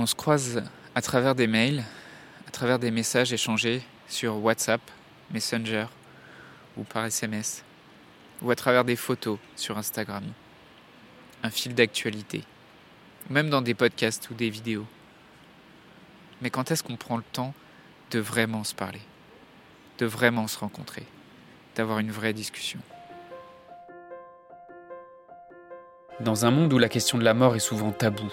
On se croise à travers des mails, à travers des messages échangés sur WhatsApp, Messenger ou par SMS, ou à travers des photos sur Instagram, un fil d'actualité, même dans des podcasts ou des vidéos. Mais quand est-ce qu'on prend le temps de vraiment se parler, de vraiment se rencontrer, d'avoir une vraie discussion? Dans un monde où la question de la mort est souvent taboue,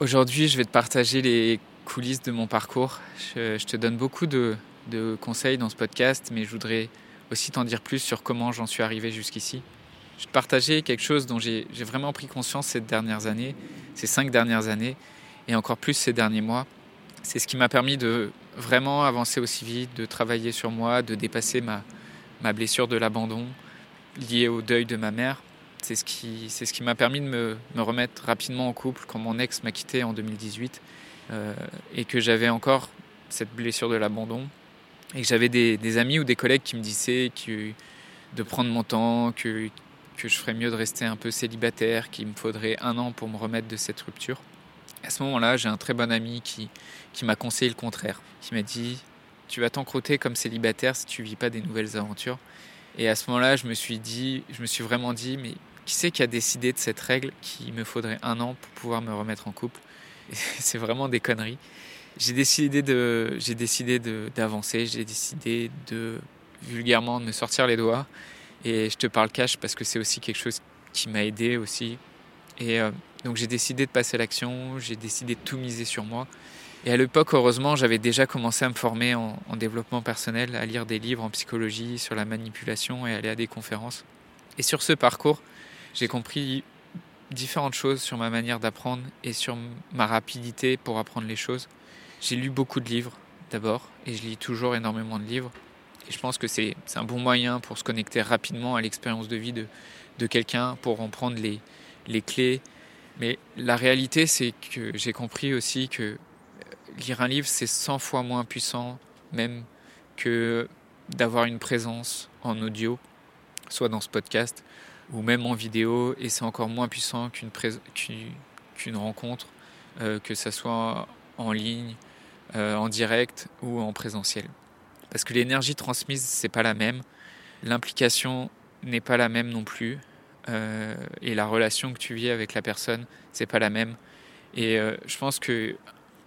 Aujourd'hui, je vais te partager les coulisses de mon parcours. Je, te donne beaucoup de, conseils dans ce podcast, mais je voudrais aussi t'en dire plus sur comment j'en suis arrivé jusqu'ici. Je vais te partager quelque chose dont j'ai vraiment pris conscience ces dernières années, ces cinq dernières années, et encore plus ces derniers mois. C'est ce qui m'a permis de vraiment avancer aussi vite, de travailler sur moi, de dépasser ma, ma blessure de l'abandon liée au deuil de ma mère c'est ce qui, c'est ce qui m'a permis de me, me, remettre rapidement en couple quand mon ex m'a quitté en 2018 euh, et que j'avais encore cette blessure de l'abandon et que j'avais des, amis ou des collègues qui me disaient que, de prendre mon temps, que, que je ferais mieux de rester un peu célibataire, qu'il me faudrait un an pour me remettre de cette rupture. À ce moment-là, j'ai un très bon ami qui, qui m'a conseillé le contraire, qui m'a dit tu vas t'encroûter comme célibataire si tu vis pas des nouvelles aventures. Et à ce moment-là, je me suis dit, je me suis vraiment dit, mais qui c'est qui a décidé de cette règle qu'il me faudrait un an pour pouvoir me remettre en couple? C'est vraiment des conneries. J'ai décidé de, j'ai décidé d'avancer, j'ai décidé de vulgairement de me sortir les doigts. Et je te parle cash parce que c'est aussi quelque chose qui m'a aidé aussi. Et euh, donc j'ai décidé de passer à l'action, j'ai décidé de tout miser sur moi. Et à l'époque, heureusement, j'avais déjà commencé à me former en, en, développement personnel, à lire des livres en psychologie sur la manipulation et aller à des conférences. Et sur ce parcours, j'ai compris différentes choses sur ma manière d'apprendre et sur ma rapidité pour apprendre les choses. J'ai lu beaucoup de livres d'abord et je lis toujours énormément de livres. Et je pense que c'est un bon moyen pour se connecter rapidement à l'expérience de vie de, de quelqu'un, pour en prendre les, les clés. Mais la réalité, c'est que j'ai compris aussi que lire un livre, c'est 100 fois moins puissant même que d'avoir une présence en audio, soit dans ce podcast, ou même en vidéo, et c'est encore moins puissant qu'une qu'une rencontre, euh, que ce soit en ligne, euh, en direct ou en présentiel. Parce que l'énergie transmise, c'est pas la même, l'implication n'est pas la même non plus, euh, et la relation que tu vis avec la personne, c'est pas la même. Et je pense que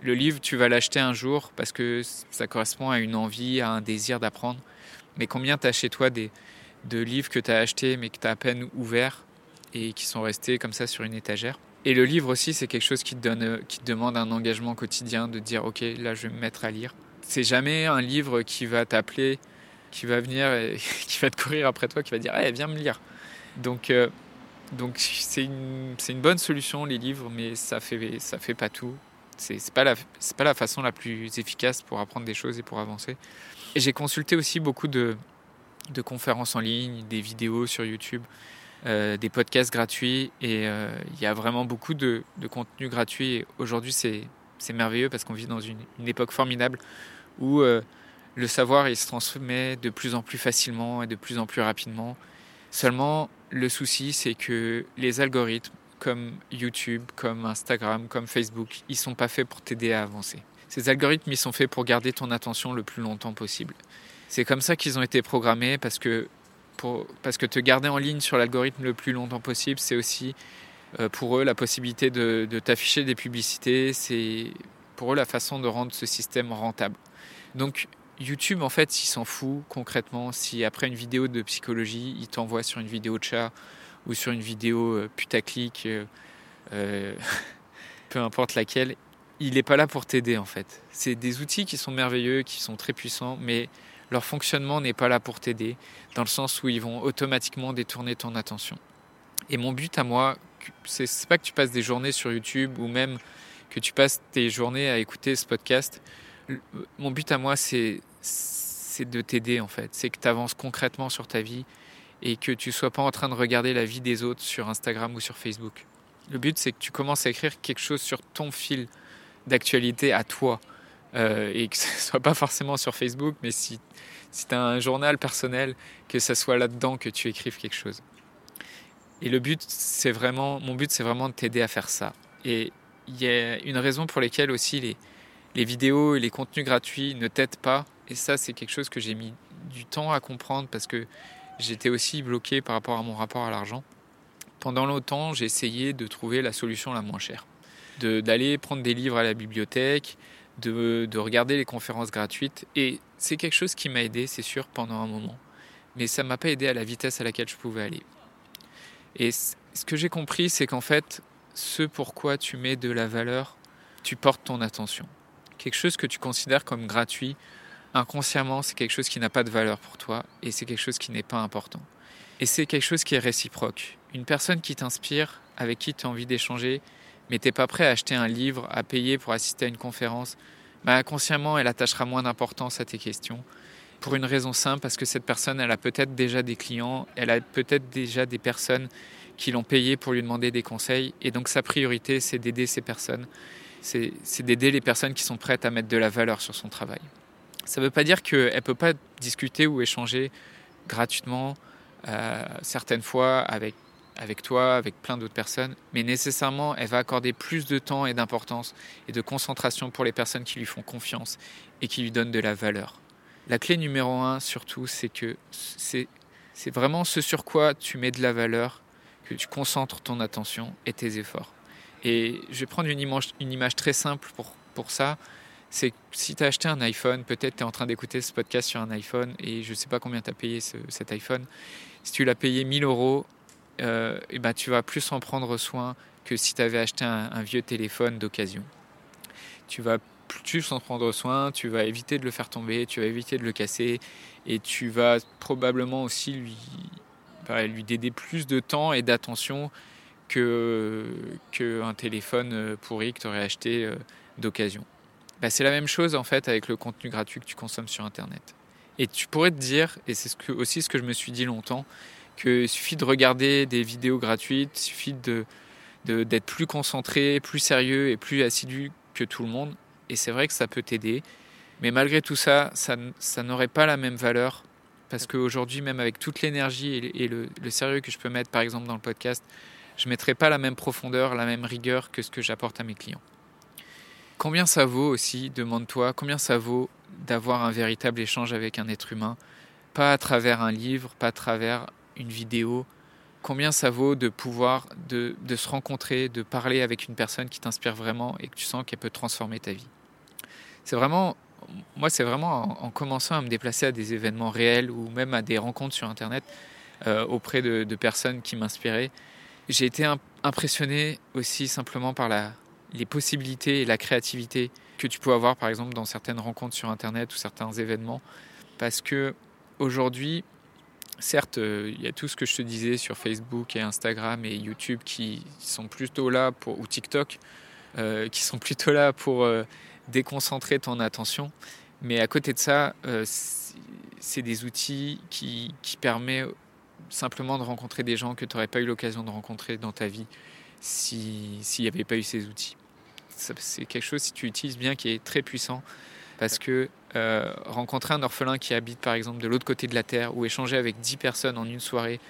le livre, tu vas l'acheter un jour parce que ça correspond à une envie, à un désir d'apprendre. Mais combien tu as chez toi des, de livres que tu as achetés mais que tu as à peine ouvert et qui sont restés comme ça sur une étagère. Et le livre aussi, c'est quelque chose qui te, donne, qui te demande un engagement quotidien de dire ok, là je vais me mettre à lire. C'est jamais un livre qui va t'appeler, qui va venir et qui va te courir après toi, qui va dire hey, viens me lire. Donc euh, donc c'est une, une, bonne solution les livres, mais ça fait ça fait pas tout. C'est pas la pas la façon la plus efficace pour apprendre des choses et pour avancer. J'ai consulté aussi beaucoup de de conférences en ligne, des vidéos sur YouTube, euh, des podcasts gratuits. Et euh, il y a vraiment beaucoup de, contenu gratuit. Aujourd'hui, c'est, merveilleux parce qu'on vit dans une, époque formidable où euh, le savoir il se transmet de plus en plus facilement et de plus en plus rapidement. Seulement, le souci, c'est que les algorithmes comme YouTube, comme Instagram, comme Facebook, ils sont pas faits pour t'aider à avancer. Ces algorithmes, ils sont faits pour garder ton attention le plus longtemps possible. C'est comme ça qu'ils ont été programmés parce que, parce que te garder en ligne sur l'algorithme le plus longtemps possible, c'est aussi euh, pour eux la possibilité de, t'afficher des publicités, c'est pour eux la façon de rendre ce système rentable. Donc YouTube, en fait, il s'en fout concrètement si après une vidéo de psychologie, il t'envoie sur une vidéo de chat ou sur une vidéo euh, putaclic, euh peu importe laquelle, il n'est pas là pour t'aider en fait. C'est des outils qui sont merveilleux, qui sont très puissants, mais leur fonctionnement n'est pas là pour t'aider, dans le sens où ils vont automatiquement détourner ton attention. Et mon but à moi, c'est pas que tu passes des journées sur YouTube ou même que tu passes tes journées à écouter ce podcast. Mon but à moi, c'est de t'aider en fait. C'est que tu avances concrètement sur ta vie et que tu sois pas en train de regarder la vie des autres sur Instagram ou sur Facebook. Le but, c'est que tu commences à écrire quelque chose sur ton fil d'actualité à toi. Euh, et que ce soit pas forcément sur Facebook, mais si, si tu as un journal personnel, que ce soit là-dedans que tu écrives quelque chose. Et le but, c'est vraiment, mon but, c'est vraiment de t'aider à faire ça. Et il y a une raison pour laquelle aussi les vidéos et les contenus gratuits ne t'aident pas. Et ça, c'est quelque chose que j'ai mis du temps à comprendre parce que j'étais aussi bloqué par rapport à mon rapport à l'argent. Pendant longtemps, j'ai essayé de trouver la solution la moins chère. D'aller prendre des livres à la bibliothèque, de, de regarder les conférences gratuites. Et c'est quelque chose qui m'a aidé, c'est sûr, pendant un moment. Mais ça m'a pas aidé à la vitesse à laquelle je pouvais aller. Et ce que j'ai compris, c'est qu'en fait, ce pourquoi tu mets de la valeur, tu portes ton attention. Quelque chose que tu considères comme gratuit, inconsciemment, c'est quelque chose qui n'a pas de valeur pour toi et c'est quelque chose qui n'est pas important. Et c'est quelque chose qui est réciproque. Une personne qui t'inspire, avec qui tu as envie d'échanger, mais tu n'es pas prêt à acheter un livre, à payer pour assister à une conférence, bah, inconsciemment, elle attachera moins d'importance à tes questions. Pour une raison simple, parce que cette personne, elle a peut-être déjà des clients, elle a peut-être déjà des personnes qui l'ont payé pour lui demander des conseils. Et donc sa priorité, c'est d'aider ces personnes. C'est d'aider les personnes qui sont prêtes à mettre de la valeur sur son travail. Ça ne veut pas dire qu'elle ne peut pas discuter ou échanger gratuitement, euh, certaines fois avec, avec toi, avec plein d'autres personnes, mais nécessairement, elle va accorder plus de temps et d'importance et de concentration pour les personnes qui lui font confiance et qui lui donnent de la valeur. La clé numéro un, surtout, c'est que c'est vraiment ce sur quoi tu mets de la valeur que tu concentres ton attention et tes efforts. Et je vais prendre une image, une image très simple pour, pour ça. C'est si tu as acheté un iPhone, peut-être tu es en train d'écouter ce podcast sur un iPhone et je ne sais pas combien tu as payé cet iPhone. Si tu l'as payé 1000 euros, euh, et ben tu vas plus en prendre soin que si tu avais acheté un, vieux téléphone d'occasion. Tu vas plus en prendre soin, tu vas éviter de le faire tomber, tu vas éviter de le casser et tu vas probablement aussi lui lui dédier plus de temps et d'attention que qu'un téléphone euh, pourri que tu aurais acheté euh, d'occasion. Bah, c'est la même chose en fait avec le contenu gratuit que tu consommes sur Internet. Et tu pourrais te dire, et c'est aussi ce que je me suis dit longtemps, qu'il suffit de regarder des vidéos gratuites, il suffit de, d'être plus concentré, plus sérieux et plus assidu que tout le monde. Et c'est vrai que ça peut t'aider. Mais malgré tout ça, ça, ça n'aurait pas la même valeur parce qu'aujourd'hui, même avec toute l'énergie et, le, sérieux que je peux mettre, par exemple, dans le podcast, je ne mettrai pas la même profondeur, la même rigueur que ce que j'apporte à mes clients. Combien ça vaut aussi, demande-toi, combien ça vaut d'avoir un véritable échange avec un être humain, pas à travers un livre, pas à travers une vidéo, combien ça vaut de pouvoir de, de se rencontrer, de parler avec une personne qui t'inspire vraiment et que tu sens qu'elle peut transformer ta vie? C'est vraiment moi, c'est vraiment en, commençant à me déplacer à des événements réels ou même à des rencontres sur Internet euh, auprès de, personnes qui m'inspiraient. J'ai été impressionné aussi simplement par la, les possibilités et la créativité que tu peux avoir, par exemple, dans certaines rencontres sur Internet ou certains événements. Parce que aujourd'hui, certes, euh, il y a tout ce que je te disais sur Facebook et Instagram et YouTube qui sont plutôt là pour, ou TikTok, euh, qui sont plutôt là pour déconcentrer ton attention. Mais à côté de ça, euh, c'est des outils qui, qui permettent simplement de rencontrer des gens que tu n'aurais pas eu l'occasion de rencontrer dans ta vie s'il n'y avait pas eu ces outils. C'est quelque chose, si tu utilises bien, qui est très puissant parce que euh, rencontrer un orphelin qui habite par exemple de l'autre côté de la Terre ou échanger avec 10 personnes en une soirée,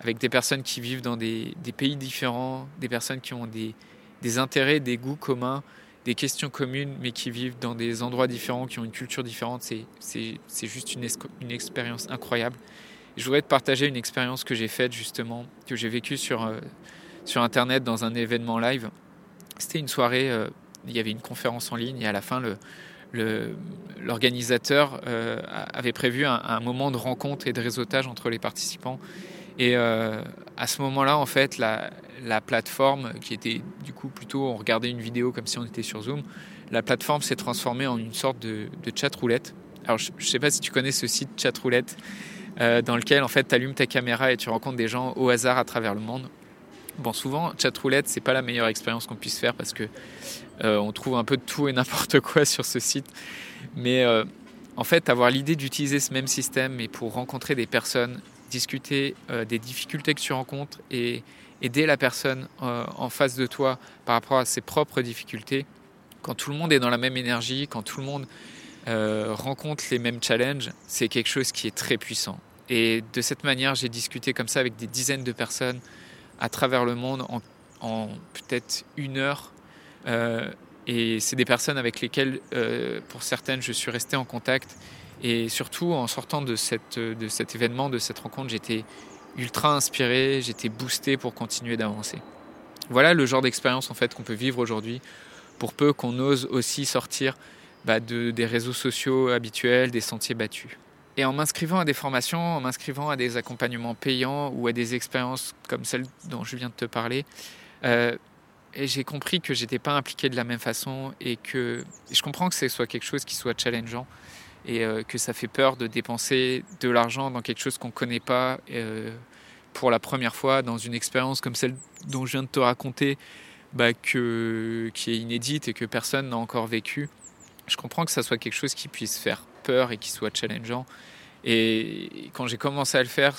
avec des personnes qui vivent dans des, pays différents, des personnes qui ont des, intérêts, des goûts communs, des questions communes, mais qui vivent dans des endroits différents, qui ont une culture différente. C'est juste une, expérience incroyable. je voudrais te partager une expérience que j'ai faite justement, que j'ai vécue sur, euh, sur Internet dans un événement live. C'était une soirée, euh, il y avait une conférence en ligne et à la fin, l'organisateur euh, avait prévu un, moment de rencontre et de réseautage entre les participants. Et à ce moment-là, en fait, la, la plateforme, qui était du coup plutôt, on regardait une vidéo comme si on était sur Zoom, la plateforme s'est transformée en une sorte de, chat roulette. Alors je ne sais pas si tu connais ce site chat roulette, euh, dans lequel en fait tu allumes ta caméra et tu rencontres des gens au hasard à travers le monde. Bon, souvent, chat roulette, c'est pas la meilleure expérience qu'on puisse faire parce que euh, on trouve un peu de tout et n'importe quoi sur ce site. Mais euh, en fait, avoir l'idée d'utiliser ce même système et pour rencontrer des personnes, discuter euh, des difficultés que tu rencontres et aider la personne en face de toi par rapport à ses propres difficultés, quand tout le monde est dans la même énergie, quand tout le monde rencontre les mêmes challenges, c'est quelque chose qui est très puissant. Et de cette manière, j'ai discuté comme ça avec des dizaines de personnes à travers le monde en, peut-être une heure. Euh, et c'est des personnes avec lesquelles, euh, pour certaines, je suis resté en contact. Et surtout, en sortant de, cette, de cet événement, de cette rencontre, j'étais ultra inspiré, j'étais boosté pour continuer d'avancer. Voilà le genre d'expérience en fait qu'on peut vivre aujourd'hui, pour peu qu'on ose aussi sortir bah, de, des réseaux sociaux habituels, des sentiers battus. Et en m'inscrivant à des formations, en m'inscrivant à des accompagnements payants ou à des expériences comme celle dont je viens de te parler, euh, j'ai compris que j'étais pas impliqué de la même façon et que je comprends que ce soit quelque chose qui soit challengeant et euh, que ça fait peur de dépenser de l'argent dans quelque chose qu'on ne connaît pas euh, pour la première fois dans une expérience comme celle dont je viens de te raconter bah, qui est inédite et que personne n'a encore vécu. Je comprends que ça soit quelque chose qui puisse faire et qui soit challengeant. Et quand j'ai commencé à le faire,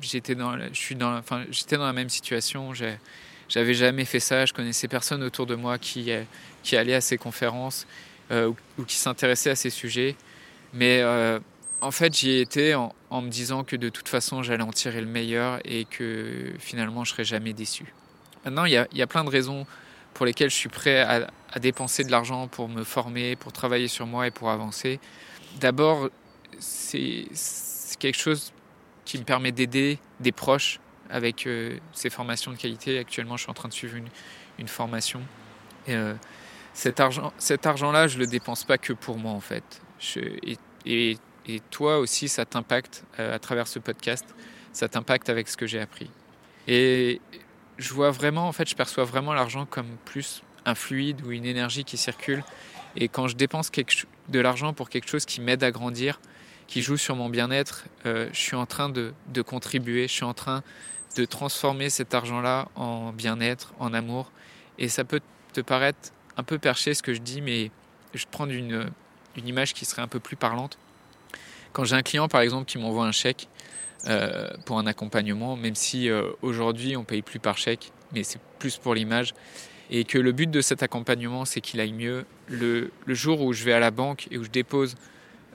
j'étais dans, je suis dans, enfin, j'étais dans la même situation. J'avais jamais fait ça. Je connaissais personne autour de moi qui, qui allait à ces conférences euh, ou, qui s'intéressait à ces sujets. Mais euh, en fait, j'y ai été en, me disant que de toute façon, j'allais en tirer le meilleur et que finalement, je serais jamais déçu. Maintenant, il y a, y a, plein de raisons pour lesquelles je suis prêt à dépenser de l'argent pour me former, pour travailler sur moi et pour avancer. D'abord, c'est quelque chose qui me permet d'aider des proches avec euh, ces formations de qualité. Actuellement, je suis en train de suivre une, formation. Et, euh, cet argent, cet argent-là, je le dépense pas que pour moi en fait. et, toi aussi, ça t'impacte euh, à travers ce podcast. Ça t'impacte avec ce que j'ai appris. Et je vois vraiment, en fait, je perçois vraiment l'argent comme plus un fluide ou une énergie qui circule. Et quand je dépense quelque, de l'argent pour quelque chose qui m'aide à grandir, qui joue sur mon bien-être, euh, je suis en train de, contribuer, je suis en train de transformer cet argent-là en bien-être, en amour. Et ça peut te paraître un peu perché ce que je dis, mais je une, une image qui serait un peu plus parlante. Quand j'ai un client, par exemple, qui m'envoie un chèque euh, pour un accompagnement, même si euh, aujourd'hui on paye plus par chèque, mais c'est plus pour l'image, et que le but de cet accompagnement, c'est qu'il aille mieux. Le, jour où je vais à la banque et où je dépose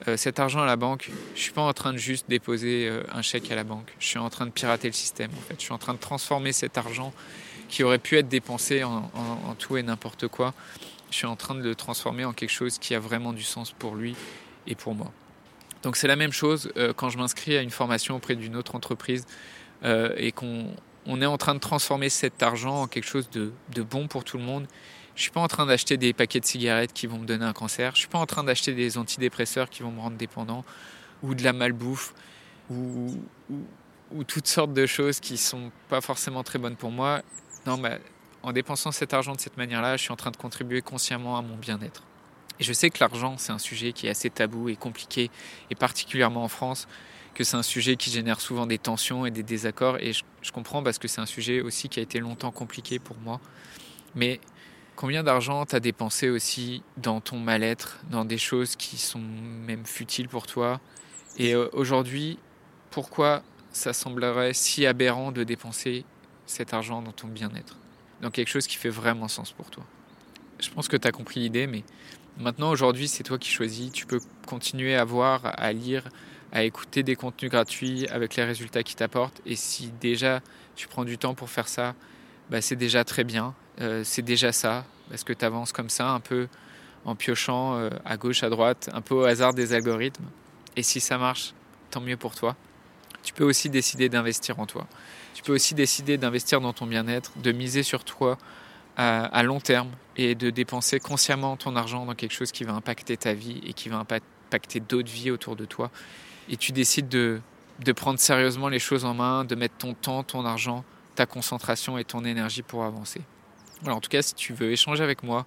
euh, cet argent à la banque, je suis pas en train de juste déposer euh, un chèque à la banque. Je suis en train de pirater le système. En fait, je suis en train de transformer cet argent qui aurait pu être dépensé en, en, tout et n'importe quoi. Je suis en train de le transformer en quelque chose qui a vraiment du sens pour lui et pour moi. Donc c'est la même chose euh, quand je m'inscris à une formation auprès d'une autre entreprise et qu'on on est en train de transformer cet argent en quelque chose de, bon pour tout le monde. Je suis pas en train d'acheter des paquets de cigarettes qui vont me donner un cancer. Je suis pas en train d'acheter des antidépresseurs qui vont me rendre dépendant ou de la malbouffe ou, ou, toutes sortes de choses qui sont pas forcément très bonnes pour moi. Non, mais en dépensant cet argent de cette manière-là, je suis en train de contribuer consciemment à mon bien-être. Et je sais que l'argent, c'est un sujet qui est assez tabou et compliqué, et particulièrement en France que c'est un sujet qui génère souvent des tensions et des désaccords. Et je, comprends parce que c'est un sujet aussi qui a été longtemps compliqué pour moi. Mais combien d'argent t'as dépensé aussi dans ton mal-être, dans des choses qui sont même futiles pour toi? Et euh, aujourd'hui, pourquoi ça semblerait si aberrant de dépenser cet argent dans ton bien-être? Dans quelque chose qui fait vraiment sens pour toi? Je pense que tu as compris l'idée, mais maintenant, aujourd'hui, c'est toi qui choisis. Tu peux continuer à voir, à lire, à écouter des contenus gratuits avec les résultats qu'ils t'apportent. Et si déjà tu prends du temps pour faire ça, bah c'est déjà très bien. Euh, c'est déjà ça, parce que tu avances comme ça, un peu en piochant euh, à gauche, à droite, un peu au hasard des algorithmes. Et si ça marche, tant mieux pour toi. Tu peux aussi décider d'investir en toi. Tu peux aussi décider d'investir dans ton bien-être, de miser sur toi à, à, long terme et de dépenser consciemment ton argent dans quelque chose qui va impacter ta vie et qui va impacter d'autres vies autour de toi et tu décides de, prendre sérieusement les choses en main, de mettre ton temps, ton argent, ta concentration et ton énergie pour avancer. Alors en tout cas, si tu veux échanger avec moi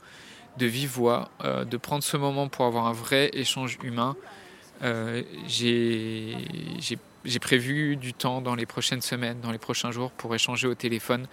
de vive voix, euh, de prendre ce moment pour avoir un vrai échange humain, euh, j'ai prévu du temps dans les prochaines semaines, dans les prochains jours pour échanger au téléphone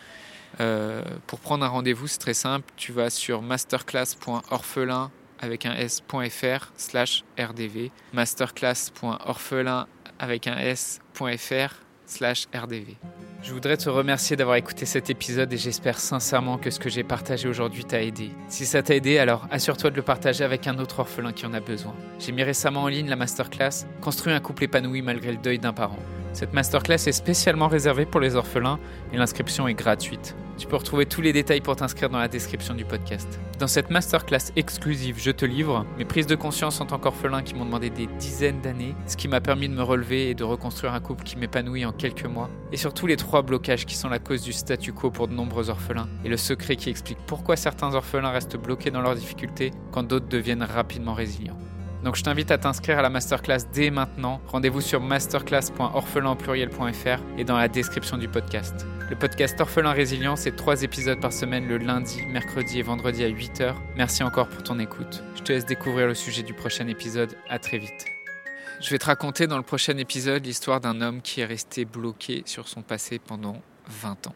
Euh, pour prendre un rendez-vous, c'est très simple. Tu vas sur masterclass.orphelin avec un s.fr slash rdv masterclass.orphelin avec un s.fr slash rdv je voudrais te remercier d'avoir écouté cet épisode et j'espère sincèrement que ce que j'ai partagé aujourd'hui t'a aidé. Si ça t'a aidé, alors assure-toi de le partager avec un autre orphelin qui en a besoin. J'ai mis récemment en ligne la masterclass Construire un couple épanoui malgré le deuil d'un parent. Cette masterclass est spécialement réservée pour les orphelins et l'inscription est gratuite. Tu peux retrouver tous les détails pour t'inscrire dans la description du podcast. Dans cette masterclass exclusive, je te livre mes prises de conscience en tant qu'orphelin qui m'ont demandé des dizaines d'années, ce qui m'a permis de me relever et de reconstruire un couple qui m'épanouit en quelques mois, et surtout les trois blocages qui sont la cause du statu quo pour de nombreux orphelins, et le secret qui explique pourquoi certains orphelins restent bloqués dans leurs difficultés quand d'autres deviennent rapidement résilients. Donc je t'invite à t'inscrire à la masterclass dès maintenant. Rendez-vous sur masterclass.orphelinpluriel.fr et dans la description du podcast. Le podcast Orphelin Résilient, c'est trois épisodes par semaine le lundi, mercredi et vendredi à 8h. Merci encore pour ton écoute. Je te laisse découvrir le sujet du prochain épisode. À très vite. Je vais te raconter dans le prochain épisode l'histoire d'un homme qui est resté bloqué sur son passé pendant 20 ans.